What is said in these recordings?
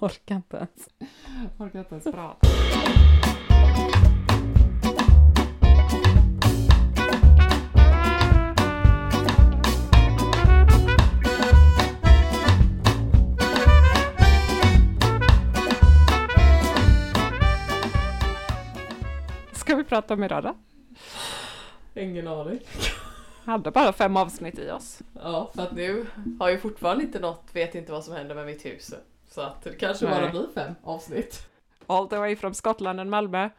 Orkar inte ens. Orkar inte ens prata. Ska vi prata om idag då? Ingen aning. Hade bara fem avsnitt i oss. Ja, för att nu har jag fortfarande inte något, vet inte vad som händer med mitt hus. Så att det kanske bara Nej. blir fem avsnitt. All the way from Skottland and Malmö.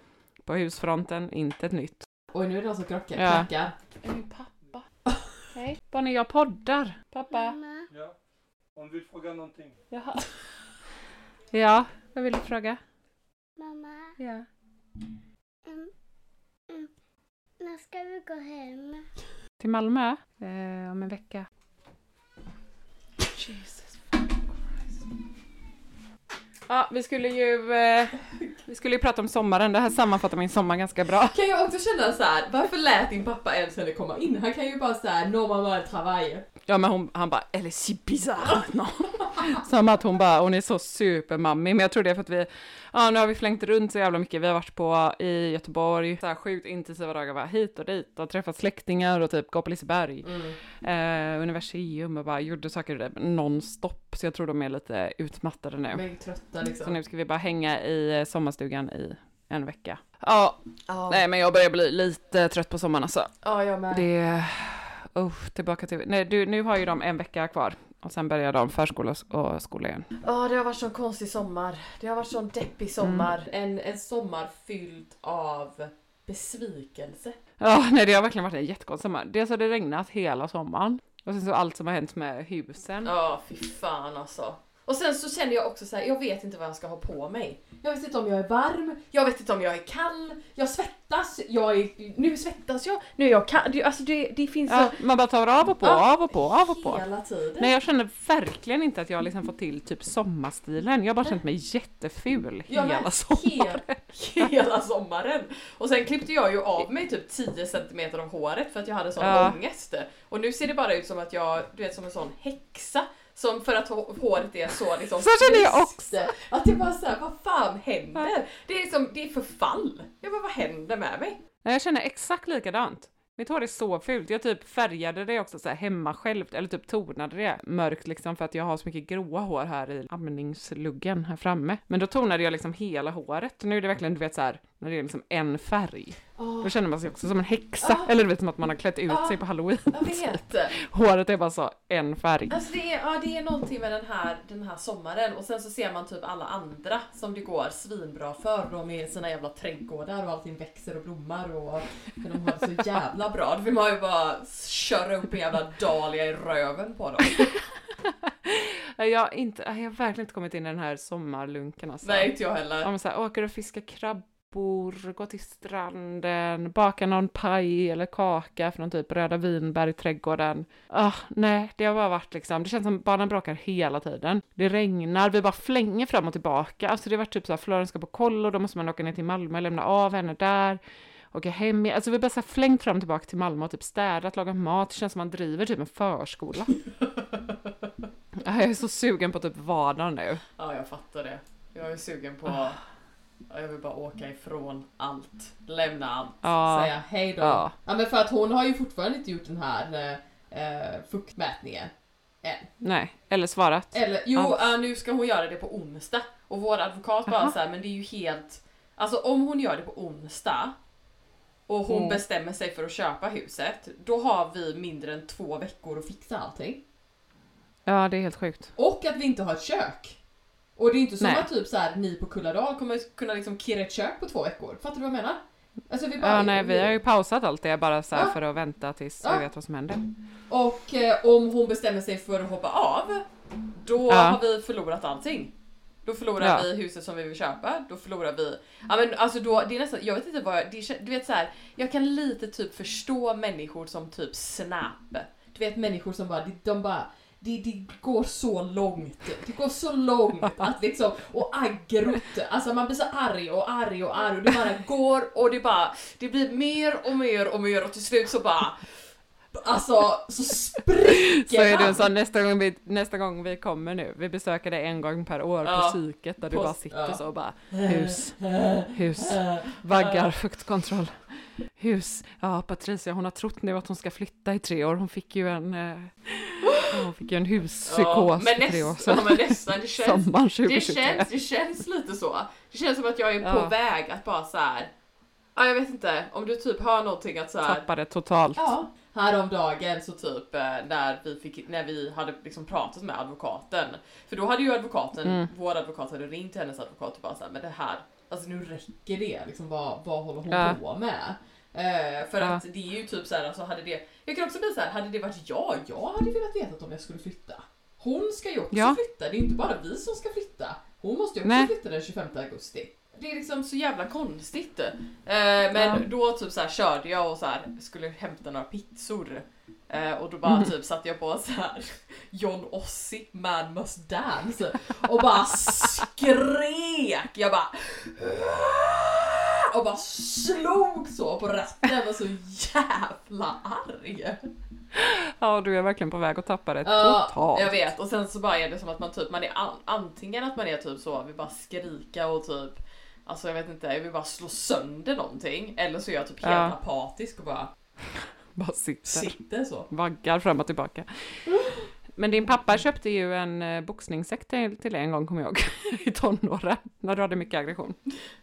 På husfronten, inte ett nytt. Oj, nu är det någon som krockar. Ja. knackar. Är min pappa? Hej. Bara när jag poddar. Pappa. Ja, om du vill fråga någonting. Jaha. Ja, vad vill du fråga? Mamma, Ja. mm, mm, när ska vi gå hem? Till Malmö? Eh, om en vecka. Jesus Ja, vi skulle ju eh, vi skulle ju prata om sommaren. Det här sammanfattar min sommar ganska bra. Kan jag också känna så här, varför lät din pappa ens henne komma in? Han kan ju bara säga normal travail. Ja, men hon, han bara, eller si bizarre, no. Som att hon bara, hon är så supermammig. Men jag tror det är för att vi, ja nu har vi flängt runt så jävla mycket. Vi har varit på i Göteborg, så här sjukt intensiva dagar, bara hit och dit och träffat släktingar och typ gå på Liseberg. Eh, universium och bara gjorde saker nonstop. Så jag tror de är lite utmattade nu. Men trötta liksom. Så nu ska vi bara hänga i eh, sommarstugan i en vecka. Ja, Ja, nej men jag börjar bli lite trött på sommaren alltså. ja jag med. Det... Oh, tillbaka till... Nej, du, nu har ju de en vecka kvar. Och sen börjar de förskola och skola igen. Ja, det har varit sån konstig sommar. Det har varit sån deppig sommar. En, en sommar fylld av besvikelse. Ja, nej det har verkligen varit en jättekonstig sommar. Dels har det regnat hela sommaren. Och sen så allt som har hänt med husen. Ja, fy fan alltså. Och sen så känner jag också så här, jag vet inte vad jag ska ha på mig. Jag vet inte om jag är varm, jag vet inte om jag är kall, jag svettas, jag är, nu svettas jag, nu är jag kall. Det- Alltså det, det finns Ja, så man bara tar av och på, Ja, av och på, av och på. hela tiden. Nej, jag känner verkligen inte att jag liksom fått till typ sommarstilen. Jag har bara känt mig jätteful med, hela sommaren. Hela, hela sommaren. Och sen klippte jag ju av mig typ 10 cm av håret för att jag hade sån Ja. ångest. Och nu ser det bara ut som att jag, du vet som en sån häxa. Som för att hå- håret är så liksom Så känner jag friskt. Att det bara såhär, vad fan händer? Det är liksom, det är förfall. Jag bara, vad händer med mig? Jag känner exakt likadant. Mitt hår är så fult. Jag typ färgade det också så här hemma själv, eller typ tonade det mörkt liksom för att jag har så mycket gråa hår här i amningsluggen här framme. Men då tonade jag liksom hela håret. Nu är det verkligen, du vet så här, när det är liksom en färg. Då känner man sig också som en häxa. Ah. Eller du vet som att man har klätt ut Ah. sig på halloween. Jag vet. Håret är bara så en färg. Alltså det är, ja, det är någonting med den här, den här sommaren och sen så ser man typ alla andra som det går svinbra för. De är i sina jävla trädgårdar och allting växer och blommar och de har det så jävla bra. Då vill man ju bara köra upp en jävla dahlia i röven på dem. Jag har, inte, jag har verkligen inte kommit in i den här sommarlunken alltså. Nej inte jag heller. Om så här, åker och fiskar krabba trappor, gå till stranden, baka någon paj eller kaka från typ röda vinbär i trädgården. Ah, nej, det har bara varit liksom, det känns som barnen bråkar hela tiden. Det regnar, vi bara flänger fram och tillbaka. Alltså det har varit typ så här, Florence ska på kollo, då måste man åka ner till Malmö, lämna av henne där åka hem igen. Alltså vi har bara så flängt fram och tillbaka till Malmö och typ städat, lagat mat. Det känns som man driver typ en förskola. jag är så sugen på typ vardagen nu. Ja, jag fattar det. Jag är sugen på... Ja, Jag vill bara åka ifrån allt. Lämna allt. Ja. Säga hej då. Ja. Ja. men för att hon har ju fortfarande inte gjort den här eh, eh, fuktmätningen. Än. Nej, eller svarat. Eller jo, äh, nu ska hon göra det på onsdag. Och vår advokat bara Jaha. så här, men det är ju helt... Alltså om hon gör det på onsdag och hon Mm. bestämmer sig för att köpa huset, då har vi mindre än två veckor att fixa allting. Ja, det är helt sjukt. Och att vi inte har ett kök. Och det är inte som Nej. att typ så här, ni på Kulladal kommer kunna liksom kirra ett kök på två veckor. Fattar du vad jag menar? Alltså vi bara, Ja, nej, vi har ju pausat allt det bara så Ja. för att vänta tills Ja. vi vet vad som händer. Och eh, om hon bestämmer sig för att hoppa av, då Ja. har vi förlorat allting. Då förlorar Ja. vi huset som vi vill köpa, då förlorar vi... Ja men alltså då, det är nästan, jag vet inte vad jag, det, du vet så här, jag kan lite typ förstå människor som typ Snap. Du vet människor som bara, de bara det, det går så långt, det går så långt att liksom, och aggrot, alltså man blir så arg och arg och arg och det bara går och det bara, det blir mer och mer och mer och till slut så bara Alltså så spricker Så är det sån nästa gång, vi, nästa gång vi kommer nu, vi besöker det en gång per år Ja. på psyket där du På- bara sitter ja. så och bara hus, hus, vaggar, fuktkontroll. Hus, ja Patricia hon har trott nu att hon ska flytta i tre år, hon fick ju en, eh, hon fick ju en huspsykos men, för tre år sedan. ja, men nästan, det känns, det 2023. känns, det känns lite så. Det känns som att jag är på Ja. väg att bara så här. Ja jag vet inte, om du typ hör någonting att så här. Tappade totalt. Ja. Häromdagen så typ eh, när vi, fick, när vi hade liksom pratat med advokaten. För då hade ju advokaten, Mm. vår advokat hade ringt till hennes advokat och bara såhär, men det här, alltså nu räcker det liksom vad, vad håller hon Ja. på med? Eh, för Ja. att det är ju typ såhär, alltså hade det, jag kan också bli såhär, hade det varit jag, jag hade velat veta om jag skulle flytta. Hon ska ju också Ja. flytta, det är inte bara vi som ska flytta. Hon måste ju också Nej. flytta den 25 augusti. Det är liksom så jävla konstigt. Eh, men Ja. då typ så här körde jag och så här skulle hämta några pizzor. Eh, och då bara Mm. typ satte jag på så här John Ossie, Man Must Dance och bara skrek. Jag bara och bara slog så på ratten. Jag var så jävla arg. Ja, du är verkligen på väg att tappa det Ja, totalt. jag vet. Och sen så bara är det som att man typ, man är an, antingen att man är typ så, vill bara skrika och typ Alltså jag vet inte, jag vill bara slå sönder någonting. Eller så är jag typ helt Ja. apatisk och bara Bara sitter. sitter så. Vaggar fram och tillbaka. Men din pappa köpte ju en eh, boxningssäck till, till dig en gång, kommer jag ihåg, i tonåren, när du hade mycket aggression.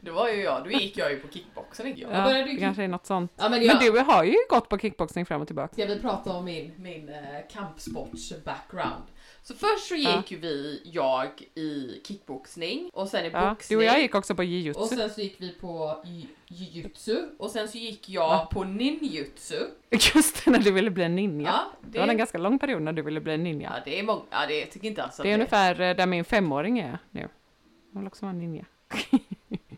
Det var ju jag, då gick jag ju på kickboxen. Jag Ja, började ju kanske är något sånt. Ja, men Men jag, du har ju gått på kickboxning fram och tillbaka. Ska vi prata om min, min eh, kampsports background? Så först så gick Ja. ju vi, jag, i kickboxning och sen i Ja, boxning. du och jag gick också på Och jujutsu. sen så gick vi på jujutsu och sen så gick jag Ja. på ninjutsu. Just det, när du ville bli en ninja. Ja, Det var en ganska lång period när du ville bli en ninja. Ja, det är många, ja det tycker inte alls att Det är ungefär eh, där min femåring är nu. Hon vill också vara en ninja.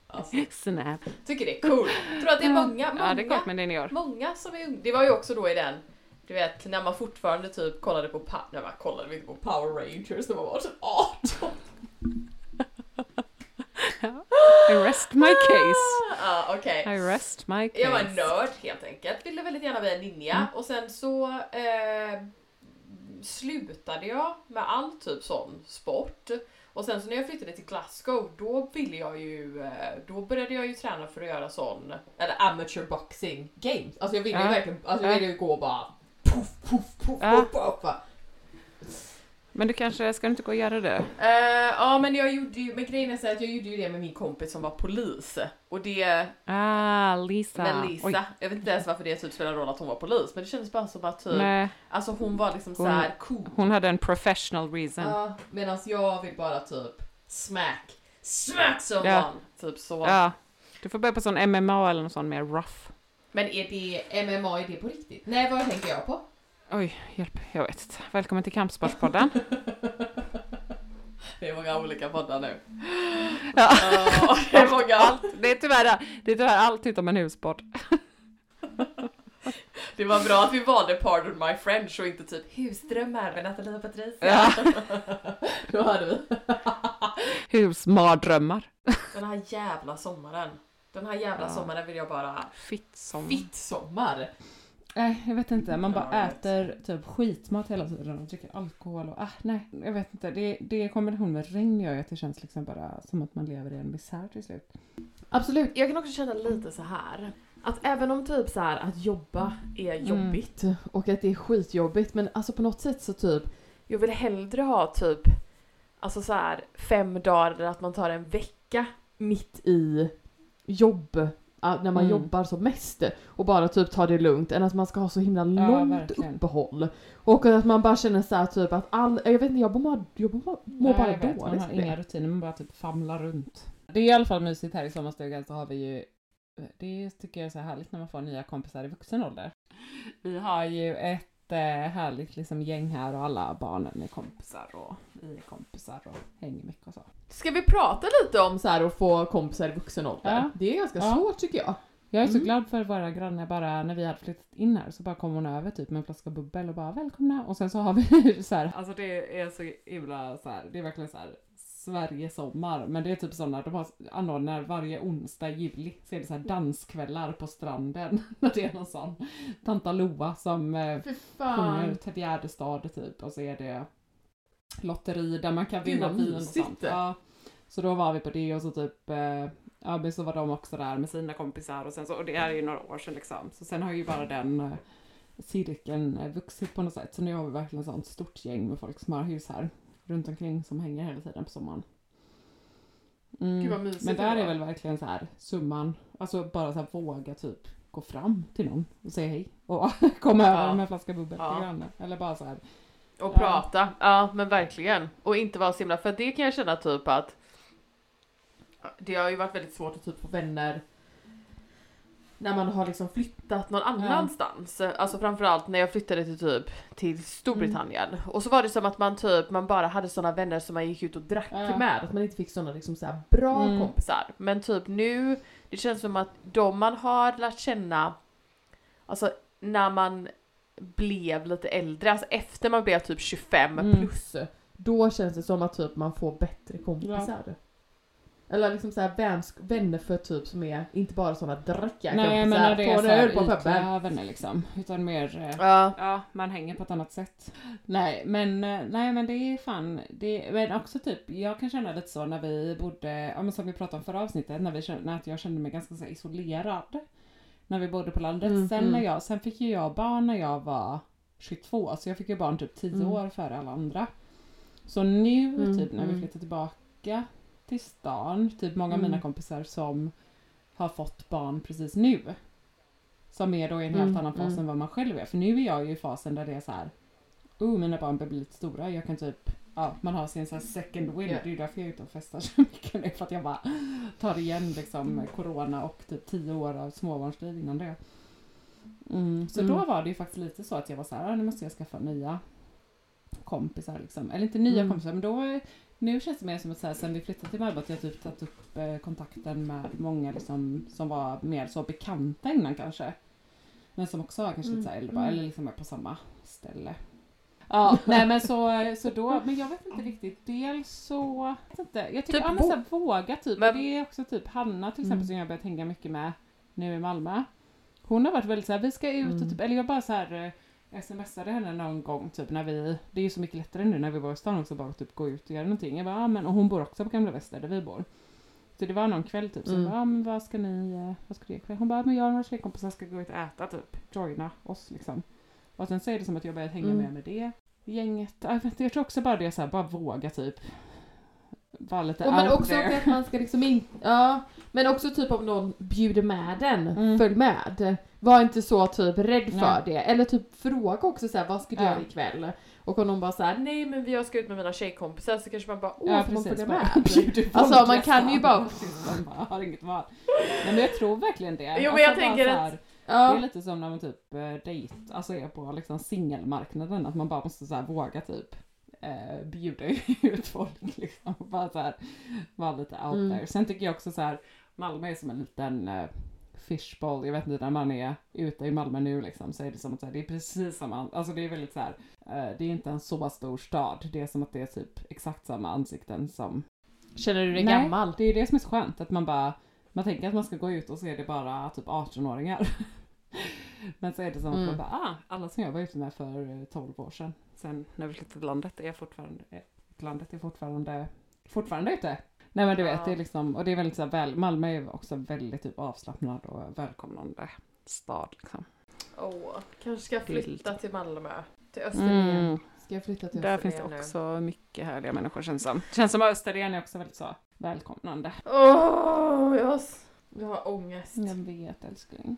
Alltså, Snäll. tycker det är cool. Tror att det är många, många, Ja, det är coolt med ninjor. många som är unga. Det var ju också då i den, du vet när man fortfarande typ kollade på, nej man kollade inte på Power Rangers när man var typ 18. I rest my case. Ja, okej. I rest my case. Jag var en nörd helt enkelt, ville väldigt gärna bli en ninja Mm. och sen så eh, slutade jag med all typ sån sport. Och sen så när jag flyttade till Glasgow då ville jag ju, eh, då började jag ju träna för att göra sån, eller amateur boxing games. Alltså jag ville ju Ja. verkligen, alltså jag Ja. ville ju gå och bara puff, puff, puff, Ja. puff, va. Men du kanske, ska du inte gå och göra det? Eh, ja men jag gjorde ju, men grejen är så att jag gjorde ju det med min kompis som var polis. Och det, Ah, Lisa. med Lisa, Oj, jag vet inte ens varför det typ spelar roll att hon var polis men det kändes bara som att typ, nej, alltså hon var liksom så Hon- här cool. hon hade en professional reason. Ja, medan jag vill bara typ smack, smack someone. Ja. Typ så. Ja. Du får börja på sån MMA eller någon sån mer rough. Men är det MMA, är det på riktigt? Nej, vad tänker jag på? Oj, hjälp, jag vet inte. Välkommen till Kampsportspodden. Det är många olika poddar nu. Ja. Ja, det är många. Allt, det, är tyvärr, det är tyvärr allt utom en huspodd. Det var bra att vi valde Pardon My French och inte typ Husdrömmar med Nathalie och Patricia. Ja. Då hade vi. Husmardrömmar. Den här jävla sommaren. Den här jävla Ja. sommaren vill jag bara... Fitt som... Nej, jag vet inte. Man bara Ja, vet. äter typ skitmat hela tiden och dricker alkohol och ah, nej, jag vet inte. Det, det i kombination med regn gör ju att det känns liksom bara som att man lever i en misär till slut. Absolut, jag kan också känna lite så här. Att även om typ så här att jobba är jobbigt och att det är skitjobbigt men alltså på något sätt så typ jag vill hellre ha typ alltså så här fem dagar eller att man tar en vecka mitt i jobb när man Mm. jobbar som mest och bara typ ta det lugnt än att man ska ha så himla långt verkligen. uppehåll. Och att man bara känner så här typ att all, jag vet inte, jag mår, jag mår, mår bara jag vet, dåligt. Man har inga rutiner, man bara typ famlar runt. Det är i alla fall mysigt här i sommarstugan så har vi ju det tycker jag är så härligt när man får nya kompisar i vuxen ålder. Vi har ju ett eh, härligt liksom gäng här och alla barnen är kompisar och vi är kompisar och hänger mycket och så. Ska vi prata lite om så här att få kompisar i vuxen ålder? Ja. Det är ganska Ja. svårt tycker jag. Jag är så Mm. glad för våra grannar bara när vi hade flyttat in här så bara kom hon över typ med en flaska bubbel och bara välkomna och sen så har vi så här. Alltså det är så himla så här, det är verkligen så här Sverige sommar men det är typ sådana, de har anordnar varje onsdag i juli så är det så här danskvällar på stranden när det är någon sån Tanta Loa som eh, sjunger Ted Gärdestad typ och så är det lotteri där man kan vinna vin och sånt. Ja. Så då var vi på det och så typ eh, Ja men så var de också där med sina kompisar och sen så, och det här är ju några år sedan liksom. Så sen har ju bara den eh, cirkeln eh, vuxit på något sätt. Så nu har vi verkligen ett sånt stort gäng med folk som har hus här runt omkring som hänger hela tiden på sommaren. Mm. Gud, vad mysigt Men det där är väl verkligen så här summan, alltså bara så här våga typ gå fram till någon och säga hej och komma Ja. över med en flaska bubbel Ja. till grannen. Eller bara så här. Och Ja. prata, ja men verkligen. Och inte vara så himla, för det kan jag känna typ att det har ju varit väldigt svårt att typ få vänner när man har liksom flyttat någon annanstans. Alltså framförallt när jag flyttade till typ till Storbritannien. Och så var det som att man typ, man bara hade sådana vänner som man gick ut och drack Ja. med. Att man inte fick sådana liksom så bra Mm. kompisar. Men typ nu, det känns som att de man har lärt känna, alltså när man blev lite äldre, alltså efter man blev typ 25 Mm. plus, då känns det som att typ man får bättre kompisar. Eller liksom såhär väns, vänner för typ som är inte bara sådana dricka Nej men när det är på så ytliga vänner liksom. Utan mer eh, Ja. Ja, man hänger på ett annat sätt. Nej, men, eh, nej, men det är fan, det, men också typ, jag kan känna lite så när vi bodde, ja men som vi pratade om förra avsnittet, när, vi när att jag kände mig ganska så isolerad. När vi bodde på landet. Mm, sen, mm. när jag, sen fick ju jag barn när jag var 22, så jag fick ju barn typ 10 Mm. år före alla andra. Så nu, Mm, typ när vi mm. flyttar tillbaka till stan, typ många av mina Mm. kompisar som har fått barn precis nu. Som är då i en helt Mm, annan fas mm. än vad man själv är. För nu är jag ju i fasen där det är så här. Oh, mina barn börjar bli lite stora. Jag kan typ, ja, man har sin så second win. Ja. Det är ju därför jag är ute och festar så mycket nu. För att jag bara tar igen liksom corona och typ tio år av småbarnsliv innan det. Mm, så Mm. då var det ju faktiskt lite så att jag var så här, ah, nu måste jag skaffa nya kompisar liksom. Eller inte nya Mm. kompisar, men då nu känns det mer som att så här, sen vi flyttade till Melbourne att jag typ tagit upp eh, kontakten med många liksom, som var mer så bekanta innan kanske. Men som också var kanske lite så här äldre, Mm. eller liksom är på samma ställe. Ja, nej men så, så då, men jag vet inte riktigt. Dels så, jag inte, jag tycker Typ annars här, våga typ. Men- Det är också typ Hanna till exempel Mm. som jag har börjat hänga mycket med nu i Malmö. Hon har varit väldigt så här, vi ska ut och Mm. typ, eller jag bara så här eh, smsade henne någon gång typ när vi, det är ju så mycket lättare nu när vi bor i stan också bara typ gå ut och göra någonting. Jag bara, ah, men, och hon bor också på Gamla Väster där vi bor. Så det var någon kväll typ, så Mm. jag bara, ah, men vad ska ni, eh, vad ska du göra? Hon bara, men jag och några tjejkompisar ska gå ut och äta typ, joina oss liksom. Och sen så är det som att jag börjat hänga Mm. med med det gänget. Jag, vet jag tror också bara det är så här, bara våga typ. Vara lite Och men också there. att man ska liksom inte, ja, men också typ om någon bjuder med den, Mm. följ med. Var inte så typ rädd för Nej. det. Eller typ fråga också så här, vad ska du Ja. göra ikväll? Och om någon bara såhär, nej men vi ska ut med mina tjejkompisar så kanske man bara, åh Ja får man följa med? Alltså, man kan ju bara- man har inget val. Nej, men jag tror verkligen det. Jo, men Alltså, jag tänker att- här, Det är Ja, lite som när man typ eh, dejt, alltså är på liksom singelmarknaden, att man bara måste så våga typ eh, bjuda ut folk liksom. Bara så här, vara lite out Mm. there. Sen tycker jag också så här, Malmö är som en liten eh, fishbowl. Jag vet inte, när man är ute i Malmö nu liksom så är det som att här, det är precis samma, alltså det är väldigt så här, eh, det är inte en så stor stad. Det är som att det är typ exakt samma ansikten som Känner du dig Nej, gammal? det är det som är så skönt, att man bara, man tänker att man ska gå ut och är det bara typ 18-åringar. Men så är det som att Mm. man bara, ah, alla som jag var ute med för eh, 12 år sedan, sen när vi flyttade till landet, är fortfarande, eh, landet är fortfarande, fortfarande ute. Nej men du vet, Ja. det är liksom, och det är väldigt så här väl, Malmö är också väldigt typ avslappnad och välkomnande stad liksom. Åh, kanske ska Det är flytta till Malmö. Till Österlen. Mm. Ska jag flytta till Där finns det Österlen nu? också mycket härliga människor känns som. Känns som att Österlen är också väldigt så välkomnande. Åh, jag, har, s- jag har ångest. Jag vet älskling.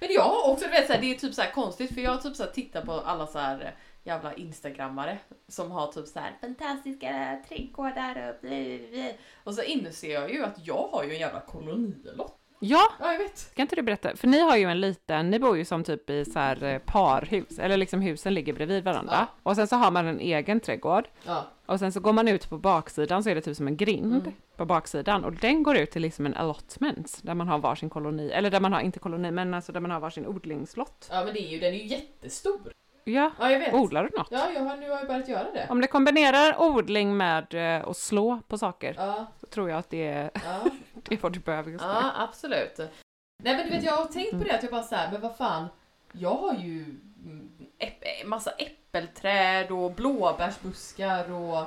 Men jag har också, du vet, så här, det är typ så här konstigt för jag har typ så här, tittar på alla så här eh, jävla instagrammare som har typ så här fantastiska trädgårdar och bli, bli. Och så inser jag ju att jag har ju en jävla kolonilott. Ja, Ja, jag vet. Kan inte du berätta? För ni har ju en liten, ni bor ju som typ i så här eh, parhus, eller liksom husen ligger bredvid varandra. Ja. Och sen så har man en egen trädgård. Ja. Och sen så går man ut på baksidan så är det typ som en grind Mm. på baksidan. Och den går ut till liksom en allotment, där man har varsin koloni, eller där man har, inte koloni, men alltså där man har varsin odlingslott. ja, men det är ju, den är ju jättestor. Ja, Ja, jag vet. odlar du något? Ja, jag har, nu har jag börjat göra det. Om det kombinerar odling med eh, att slå på saker, Ja, så tror jag att det är, ja. det är vad du behöver just nu. Ja, absolut. Nej men du vet, jag har tänkt på det att jag bara såhär, men vad fan, jag har ju äpp- massa äppelträd och blåbärsbuskar och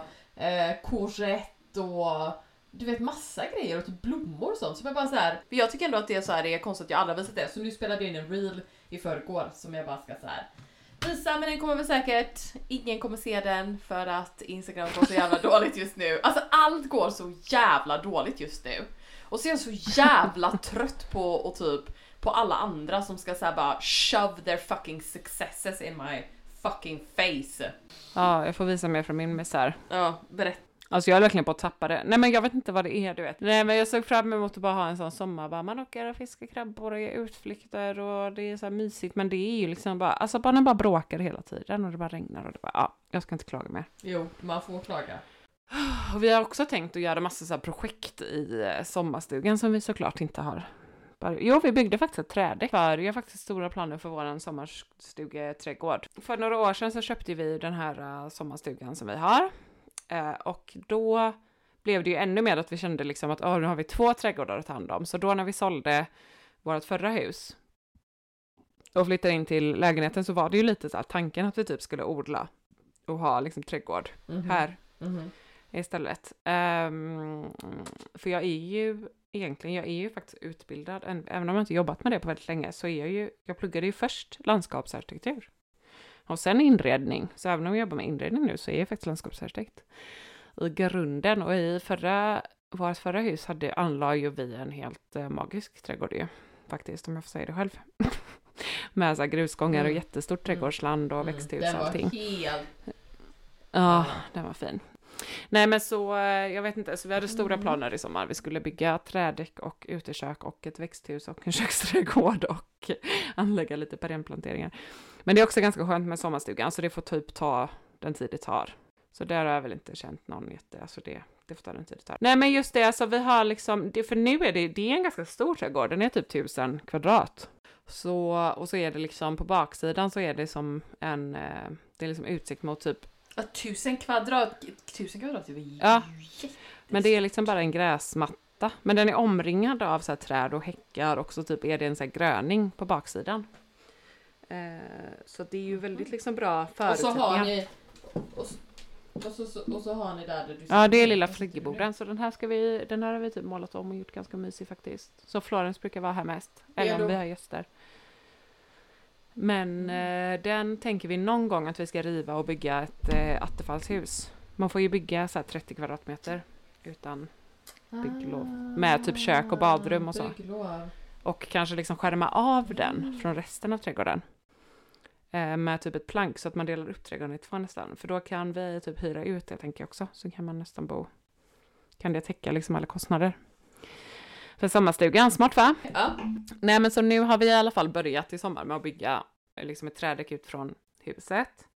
eh, courgette och du vet massa grejer och typ blommor och sånt. Så jag bara så här, för jag tycker ändå att det är så här, det är konstigt att jag aldrig har visat det. Så nu spelade jag in en reel i förrgår som jag bara ska så här visa, men den kommer väl säkert, ingen kommer se den för att Instagram går så jävla dåligt just nu. Alltså allt går så jävla dåligt just nu. Och så är jag så jävla trött på och typ på alla andra som ska säga bara shove their fucking successes in my fucking face. Ja, jag får visa mer från min misär. Ja, berätta. Alltså jag är verkligen på att tappa det. Nej men jag vet inte vad det är du vet. Nej men jag såg fram emot att bara ha en sån sommar. Bara, man åker och fiskar krabbor och gör utflykter och det är så här mysigt. Men det är ju liksom bara, alltså barnen bara bråkar hela tiden och det bara regnar och det bara, ja, jag ska inte klaga mer. Jo, man får klaga. Och vi har också tänkt att göra massa så projekt i eh, sommarstugan som vi såklart inte har. Jo, vi byggde faktiskt ett trädäck. För vi har faktiskt stora planer för vår sommarstugeträdgård. För några år sedan så köpte vi den här eh, sommarstugan som vi har. Eh, och då blev det ju ännu mer att vi kände liksom att åh, nu har vi två trädgårdar att ta hand om. Så då när vi sålde vårt förra hus och flyttade in till lägenheten så var det ju lite så här tanken att vi typ skulle odla och ha liksom trädgård här Mhm. istället. Ehm, för jag är ju egentligen, jag är ju faktiskt utbildad, även om jag inte jobbat med det på väldigt länge, så är jag ju, jag pluggade ju först landskapsarkitektur. Och sen inredning, så även om jag jobbar med inredning nu så är jag faktiskt landskapsarkitekt. I grunden, och i förra, vårt förra hus hade, anlade ju vi en helt eh, magisk trädgård ju, faktiskt, om jag får säga det själv. med så grusgångar och Mm. jättestort trädgårdsland och Mm, växthus Den och var allting. helt... Ja, den var fin. Nej men så, eh, jag vet inte, så vi hade stora Mm. planer i sommar. Vi skulle bygga trädäck och utekök och ett växthus och en köksträdgård och anlägga lite perennplanteringar. Men det är också ganska skönt med sommarstugan, så det får typ ta den tid det tar. Så där har jag väl inte känt någon jätte, alltså det, det får ta den tid det tar. Nej men just det, alltså vi har liksom, det, för nu är det, det är en ganska stor trädgård, den är typ tusen kvadrat. Så, och så är det liksom på baksidan så är det som en, eh, det är liksom utsikt mot typ Ja, tusen kvadrat, tusen kvadrat är väl Ja. Men det är liksom bara en gräsmatta. Men den är omringad av så här träd och häckar och så typ är det en så här gröning på baksidan. Eh, så det är ju väldigt liksom bra Och så förutsättningar. har ni... Och så, och så, så, och så har ni där, där du Ja, det är lilla friggeboden. Så den här, ska vi, den här har vi typ målat om och gjort ganska mysig faktiskt. Så Florence brukar vara här mest. Eller om vi har gäster. Men eh, den tänker vi någon gång att vi ska riva och bygga ett eh, attefallshus. Man får ju bygga så här 30 kvadratmeter utan bygglov. Med typ kök och badrum och så. Bygglov. Och kanske liksom skärma av den från resten av trädgården. Eh, med typ ett plank så att man delar upp trädgården i två nästan. För då kan vi typ hyra ut det tänker jag också. Så kan man nästan bo. Kan det täcka liksom alla kostnader. För sommarstugan, smart va? Ja. Nej men så nu har vi i alla fall börjat i sommar med att bygga eh, liksom ett trädäck ut från huset.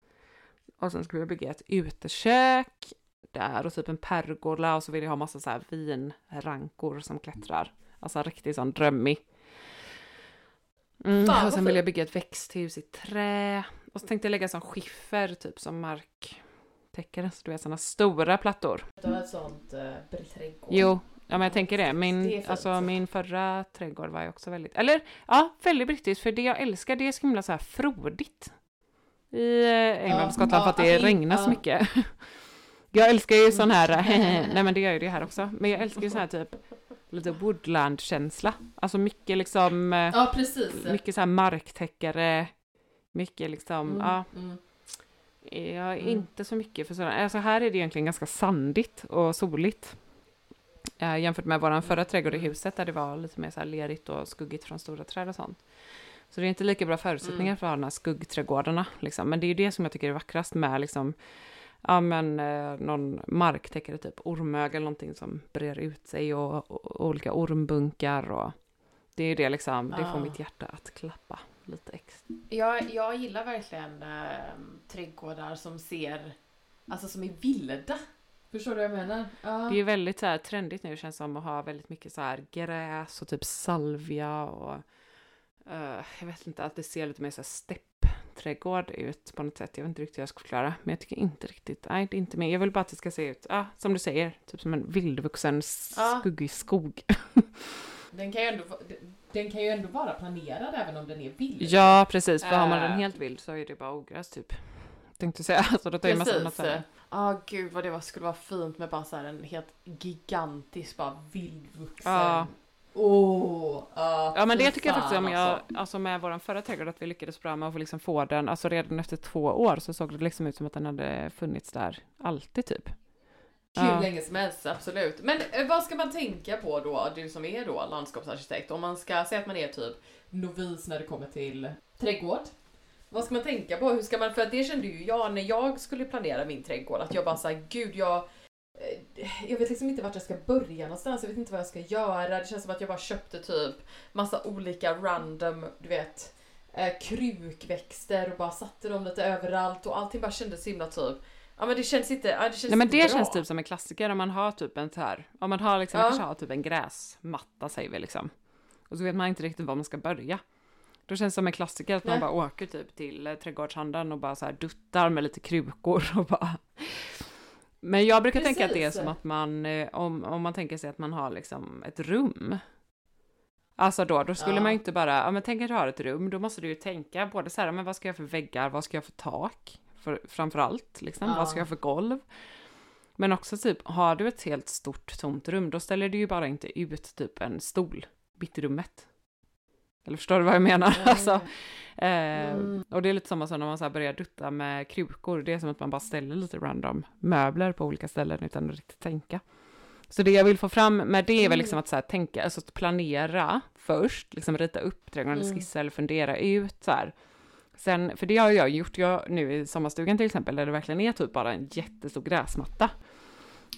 Och sen skulle jag bygga ett utekök där och typ en pergola och så vill jag ha massa så här vinrankor som klättrar. Alltså riktigt sån drömmig. Mm, Fan, och sen vill jag bygga ett växthus i trä. Och så tänkte jag lägga som skiffer, typ som marktäckare. Så du vet sådana stora plattor. Du har ett sånt uh, trädgård. Jo, ja men jag tänker det. Det Min, fint. alltså, min förra trädgård var ju också väldigt, eller ja, väldigt brittiskt. För det jag älskar det är så himla så här frodigt. I eh, England och Skottland för att det alltså, regnar så mycket. Jag älskar ju sån här, nej men det gör ju det här också. Men jag älskar ju sån här typ lite woodland-känsla. Alltså mycket liksom, eh, Ja, precis. mycket så här marktäckare. Mycket liksom, Mm, ja. mm. Jag är Mm. inte så mycket för sådana. Alltså här är det egentligen ganska sandigt och soligt. Eh, jämfört med våran förra trädgård i huset där det var lite mer så här lerigt och skuggigt från stora träd och sånt. Så det är inte lika bra förutsättningar Mm. för att ha de här skuggträdgårdarna. Liksom. Men det är ju det som jag tycker är vackrast med liksom, ja men eh, någon marktäckare, typ ormögel eller någonting som brer ut sig och, och olika ormbunkar och det är ju det liksom, det får Ah. mitt hjärta att klappa lite extra. Jag, jag gillar verkligen äh, trädgårdar som ser, alltså som är vilda. Förstår du vad jag menar? Ja. Det är ju väldigt så här trendigt nu känns som att ha väldigt mycket så här gräs och typ salvia och eh, jag vet inte, att det ser lite mer så här steppträdgård ut på något sätt. Jag vet inte riktigt hur jag ska förklara, men jag tycker inte riktigt, nej det är inte mer. Jag vill bara att det ska se ut, ja, som du säger, typ som en vildvuxen Ja. skuggig skog. Den kan, ju ändå, den kan ju ändå vara planerad även om den är vild. ja, precis, för har man den Äh. helt vild så är det bara ogräs typ. Tänkte säga, så då tar ju massa annat. Ja, gud vad det var, skulle vara fint med bara så här en helt gigantisk, bara vildvuxen. Ja. Åh! ja, Ja men det tycker jag faktiskt om jag, alltså. alltså med våran förra trädgård, att vi lyckades bra med att få liksom få den, alltså redan efter två år så såg det liksom ut som att den hade funnits där alltid typ. Hur Ja. länge som helst, absolut. Men eh, vad ska man tänka på då, du som är då landskapsarkitekt? Om man ska säga att man är typ novis när det kommer till trädgård. Vad ska man tänka på? Hur ska man, för att det kände ju jag när jag skulle planera min trädgård, att jag bara såhär, gud jag jag vet liksom inte vart jag ska börja någonstans, jag vet inte vad jag ska göra. Det känns som att jag bara köpte typ massa olika random, du vet, eh, krukväxter och bara satte dem lite överallt och allting bara kändes så himla typ Ja men det känns inte, ja, det känns Nej men det bra. känns typ som en klassiker om man har typ en så här, om man har liksom, man Ja. kanske har typ en gräsmatta säger vi liksom. Och så vet man inte riktigt var man ska börja. Då känns det som en klassiker att man Nej. bara åker typ till eh, trädgårdshandeln och bara så här duttar med lite krukor och bara Men jag brukar tänka att det är Precis. som att man, eh, om, om man tänker sig att man har liksom ett rum. Alltså då, då skulle Ja. man ju inte bara, ja men tänk att du har ett rum, då måste du ju tänka både så här, men vad ska jag för väggar, vad ska jag för tak? För, framförallt, liksom, Ja. vad ska jag för golv? Men också typ, har du ett helt stort tomt rum, då ställer du ju bara inte ut typ en stol mitt i rummet. Eller förstår du vad jag menar? Nej. Alltså, eh, Mm. Och det är lite samma som när man så börjar dutta med krukor, det är som att man bara ställer lite random möbler på olika ställen utan att riktigt tänka. Så det jag vill få fram med det är väl Mm. liksom att så här, tänka, alltså att planera först, liksom rita upp trädgården, Mm. skissa eller fundera ut så här. Sen, för det har jag gjort jag, nu i sommarstugan till exempel, där det verkligen är typ bara en jättestor gräsmatta.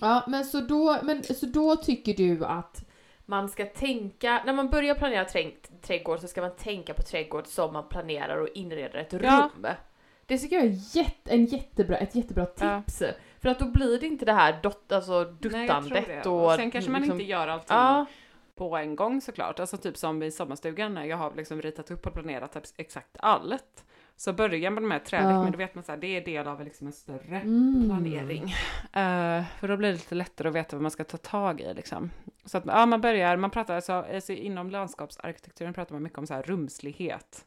Ja, men så då, men så då tycker du att man ska tänka, när man börjar planera träng, trädgård så ska man tänka på trädgård som man planerar och inreder ett Ja. rum. Det tycker jag är jätte, en jättebra, ett jättebra Ja. tips. För att då blir det inte det här dot, alltså duttandet Nej, och... och sen kanske man liksom- inte gör allting Ja, på en gång såklart. Alltså typ som i sommarstugan när jag har liksom ritat upp och planerat typ exakt allt. Så börjar man med trädäck, Ja. men då vet man så här, det är del av liksom en större Mm. planering. Eh, för då blir det lite lättare att veta vad man ska ta tag i liksom. Så att ja, man börjar, man pratar alltså, alltså inom landskapsarkitekturen pratar man mycket om så här rumslighet.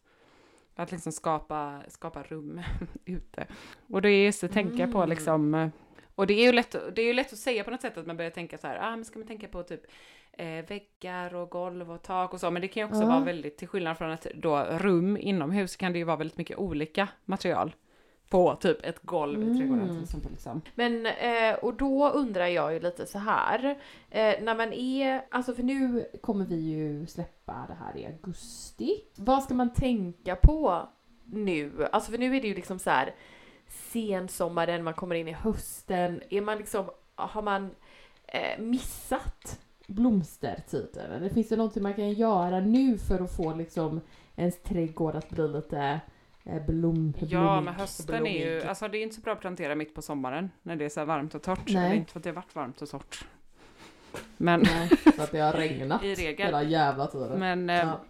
Att liksom skapa, skapa rum ute. Och det är just att tänka på Mm. liksom, eh, och det är ju lätt, det är ju lätt att säga på något sätt att man börjar tänka så här, ah, men ska man tänka på typ eh, väggar och golv och tak och så, men det kan ju också Ja. vara väldigt, till skillnad från ett då, rum inomhus kan det ju vara väldigt mycket olika material på typ ett golv i trädgården Mm. till exempel. Liksom. Men, eh, och då undrar jag ju lite så här. Eh, när man är, alltså för nu kommer vi ju släppa det här i augusti. Vad ska man tänka på nu? Alltså för nu är det ju liksom så här sensommaren, man kommer in i hösten. Är man liksom, har man eh, missat blomstertiden? Eller finns det någonting man kan göra nu för att få liksom ens trädgård att bli lite eh, blom, Ja, blommig- men hösten är ju, blommig. alltså det är inte så bra att plantera mitt på sommaren när det är så varmt och torrt. Nej. Eller inte för att det har varit varmt och torrt. Men Nej, för att det har regnat i regel. hela jävla tiden. Men eh, Ja.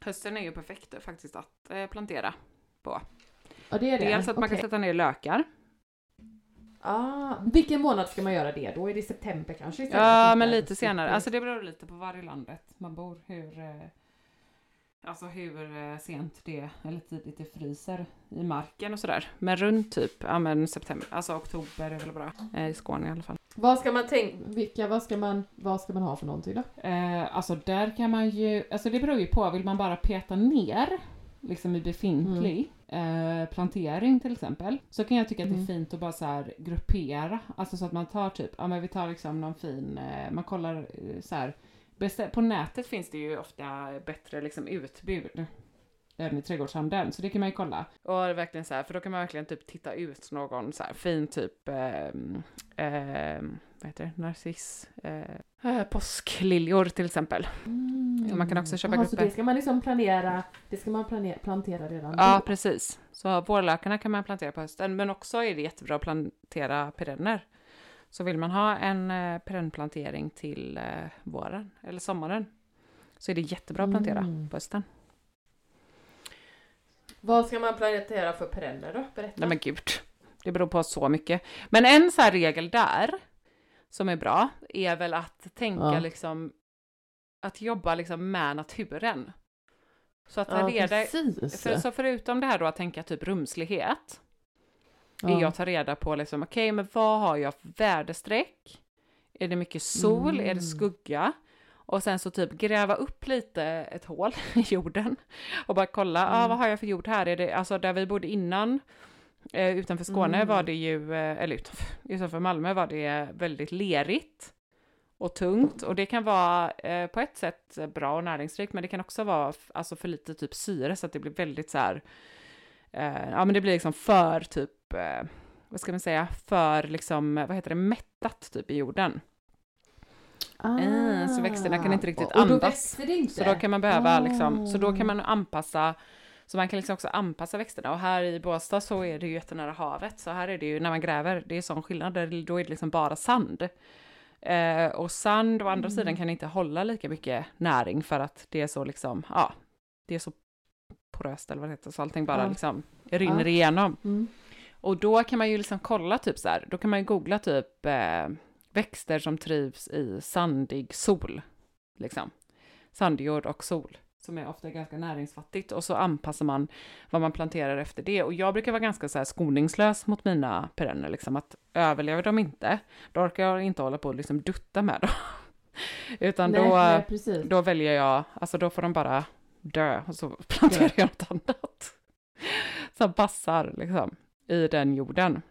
hösten är ju perfekt faktiskt att eh, plantera på. Ja, det är det. Dels att man kan sätta ner lökar. Ah, vilken månad ska man göra det då? Är det september kanske? istället? Ja, men lite senare. Alltså det beror lite på var i landet man bor. Hur, eh, alltså hur eh, sent det, eller tidigt det fryser i marken och sådär. Men runt typ, ja men september, alltså oktober är väl bra. Eh, I Skåne i alla fall. Vad ska man tänka, vilka, vad ska man, vad ska man ha för någonting då? Eh, alltså där kan man ju, alltså det beror ju på, vill man bara peta ner liksom i befintlig eh, plantering till exempel, så kan jag tycka att det Mm. är fint att bara så gruppera, alltså så att man tar typ, ja men vi tar liksom någon fin, eh, man kollar eh, så här, på nätet finns det ju ofta bättre liksom utbud även i trädgårdshandeln, så det kan man ju kolla. Och verkligen så här, för då kan man verkligen typ titta ut någon så här fin typ, ehm, ehm, vad heter det, narciss, eh, eh, påskliljor till exempel. Man kan också köpa Jaha, så grupper. det ska man liksom planera, det ska man planera, plantera redan Ja, då? precis. Så vårlökarna kan man plantera på hösten, men också är det jättebra att plantera perenner. Så vill man ha en eh, perennplantering till eh, våren eller sommaren så är det jättebra att plantera Mm. på hösten. Vad ska man plantera för perenner då? Berätta. Nej men gud, det beror på så mycket. Men en så här regel där som är bra är väl att tänka Ja. liksom att jobba liksom med naturen. Så att ta ja, reda, för, så förutom det här då att tänka typ rumslighet är Ja. jag tar reda på liksom, okej, men vad har jag för väderstreck? Är det mycket sol? Är Mm. det skugga? Och sen så typ gräva upp lite ett hål i jorden och bara kolla, ah, Mm. vad har jag för jord här? Är det, alltså där vi bodde innan, eh, utanför Skåne Mm. var det ju, eh, eller utanför, utanför Malmö var det väldigt lerigt och tungt och det kan vara eh, på ett sätt bra och näringsrikt men det kan också vara alltså för lite typ syre så att det blir väldigt så här eh, ja men det blir liksom för typ eh, vad ska man säga för liksom vad heter det mättat typ i jorden Eh, så växterna kan inte riktigt Ah. Och då andas. växer det inte? så då kan man behöva liksom så då Ah. kan man anpassa så man kan liksom också anpassa växterna och här i Båstad så är det ju jättenära havet så här är det ju när man gräver det är sån skillnad där- då är det liksom bara sand Eh, och sand å andra Mm. sidan kan inte hålla lika mycket näring för att det är så liksom, ja, det är så poröst eller vad det heter, så allting bara Ja. liksom rinner Ja. igenom. Mm. Och då kan man ju liksom kolla typ så här, då kan man ju googla typ eh, växter som trivs i sandig sol, liksom. Sandjord och sol, som är ofta ganska näringsfattigt och så anpassar man vad man planterar efter det. Och jag brukar vara ganska så här skoningslös mot mina perenner, liksom att överlever de inte, då orkar jag inte hålla på och liksom dutta med dem. Utan nej, då, nej, då väljer jag, alltså då får de bara dö och så planterar jag något annat. Som passar liksom i den jorden.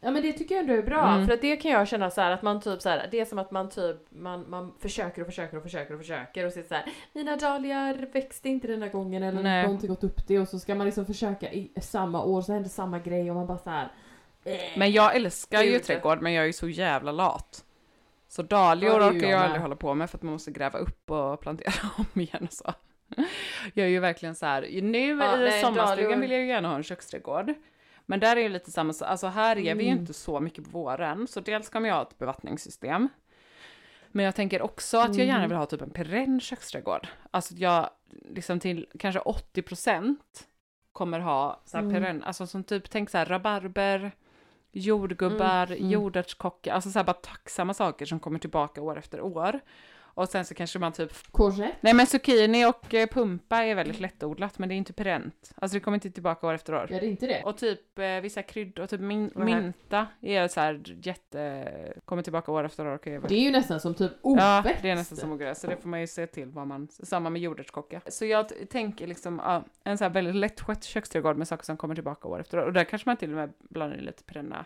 Ja men det tycker jag ändå är bra, Mm. för att det kan jag känna så här att man typ så här, det är som att man typ, man, man försöker och försöker och försöker och försöker och det så här, mina dahlior växte inte denna gången eller Nej. någonting gått upp det och så ska man liksom försöka i samma år så händer samma grej och man bara så här. eh. Men jag älskar ju trädgård, men jag är ju så jävla lat. Så Ja, dahlior ju orkar jag jag aldrig hålla på med för att man måste gräva upp och plantera om igen och så. Jag är ju verkligen så här, nu Ja, i nej, sommarstugan vill jag ju gärna ha en köksträdgård. Men där är ju lite samma, alltså här är vi ju Mm. inte så mycket på våren, så dels kommer jag ha ett bevattningssystem. Men jag tänker också att jag gärna Mm. vill ha typ en perenn köksträdgård. Alltså att jag liksom till kanske 80% kommer ha så här Mm. perenn, alltså som typ, tänk så här rabarber, jordgubbar, Mm, mm. jordärtskockor, alltså så här bara tacksamma saker som kommer tillbaka år efter år. Och sen så kanske man typ Courgette? Nej men zucchini och eh, pumpa är väldigt lättodlat men det är inte perent. Alltså det kommer inte tillbaka år efter år. Ja det är inte det. Och typ eh, vissa kryddor, typ min, här- minta är så här jätte... Kommer tillbaka år efter år. Det är ju nästan som typ Ja, oväxt. det är nästan som ogräs, så det får man ju se till vad man, samma med jordärtskocka. Så jag tänker liksom, ja, en så här väldigt lättskött köksträdgård med saker som kommer tillbaka år efter år. Och där kanske man till och med blandar in lite perenna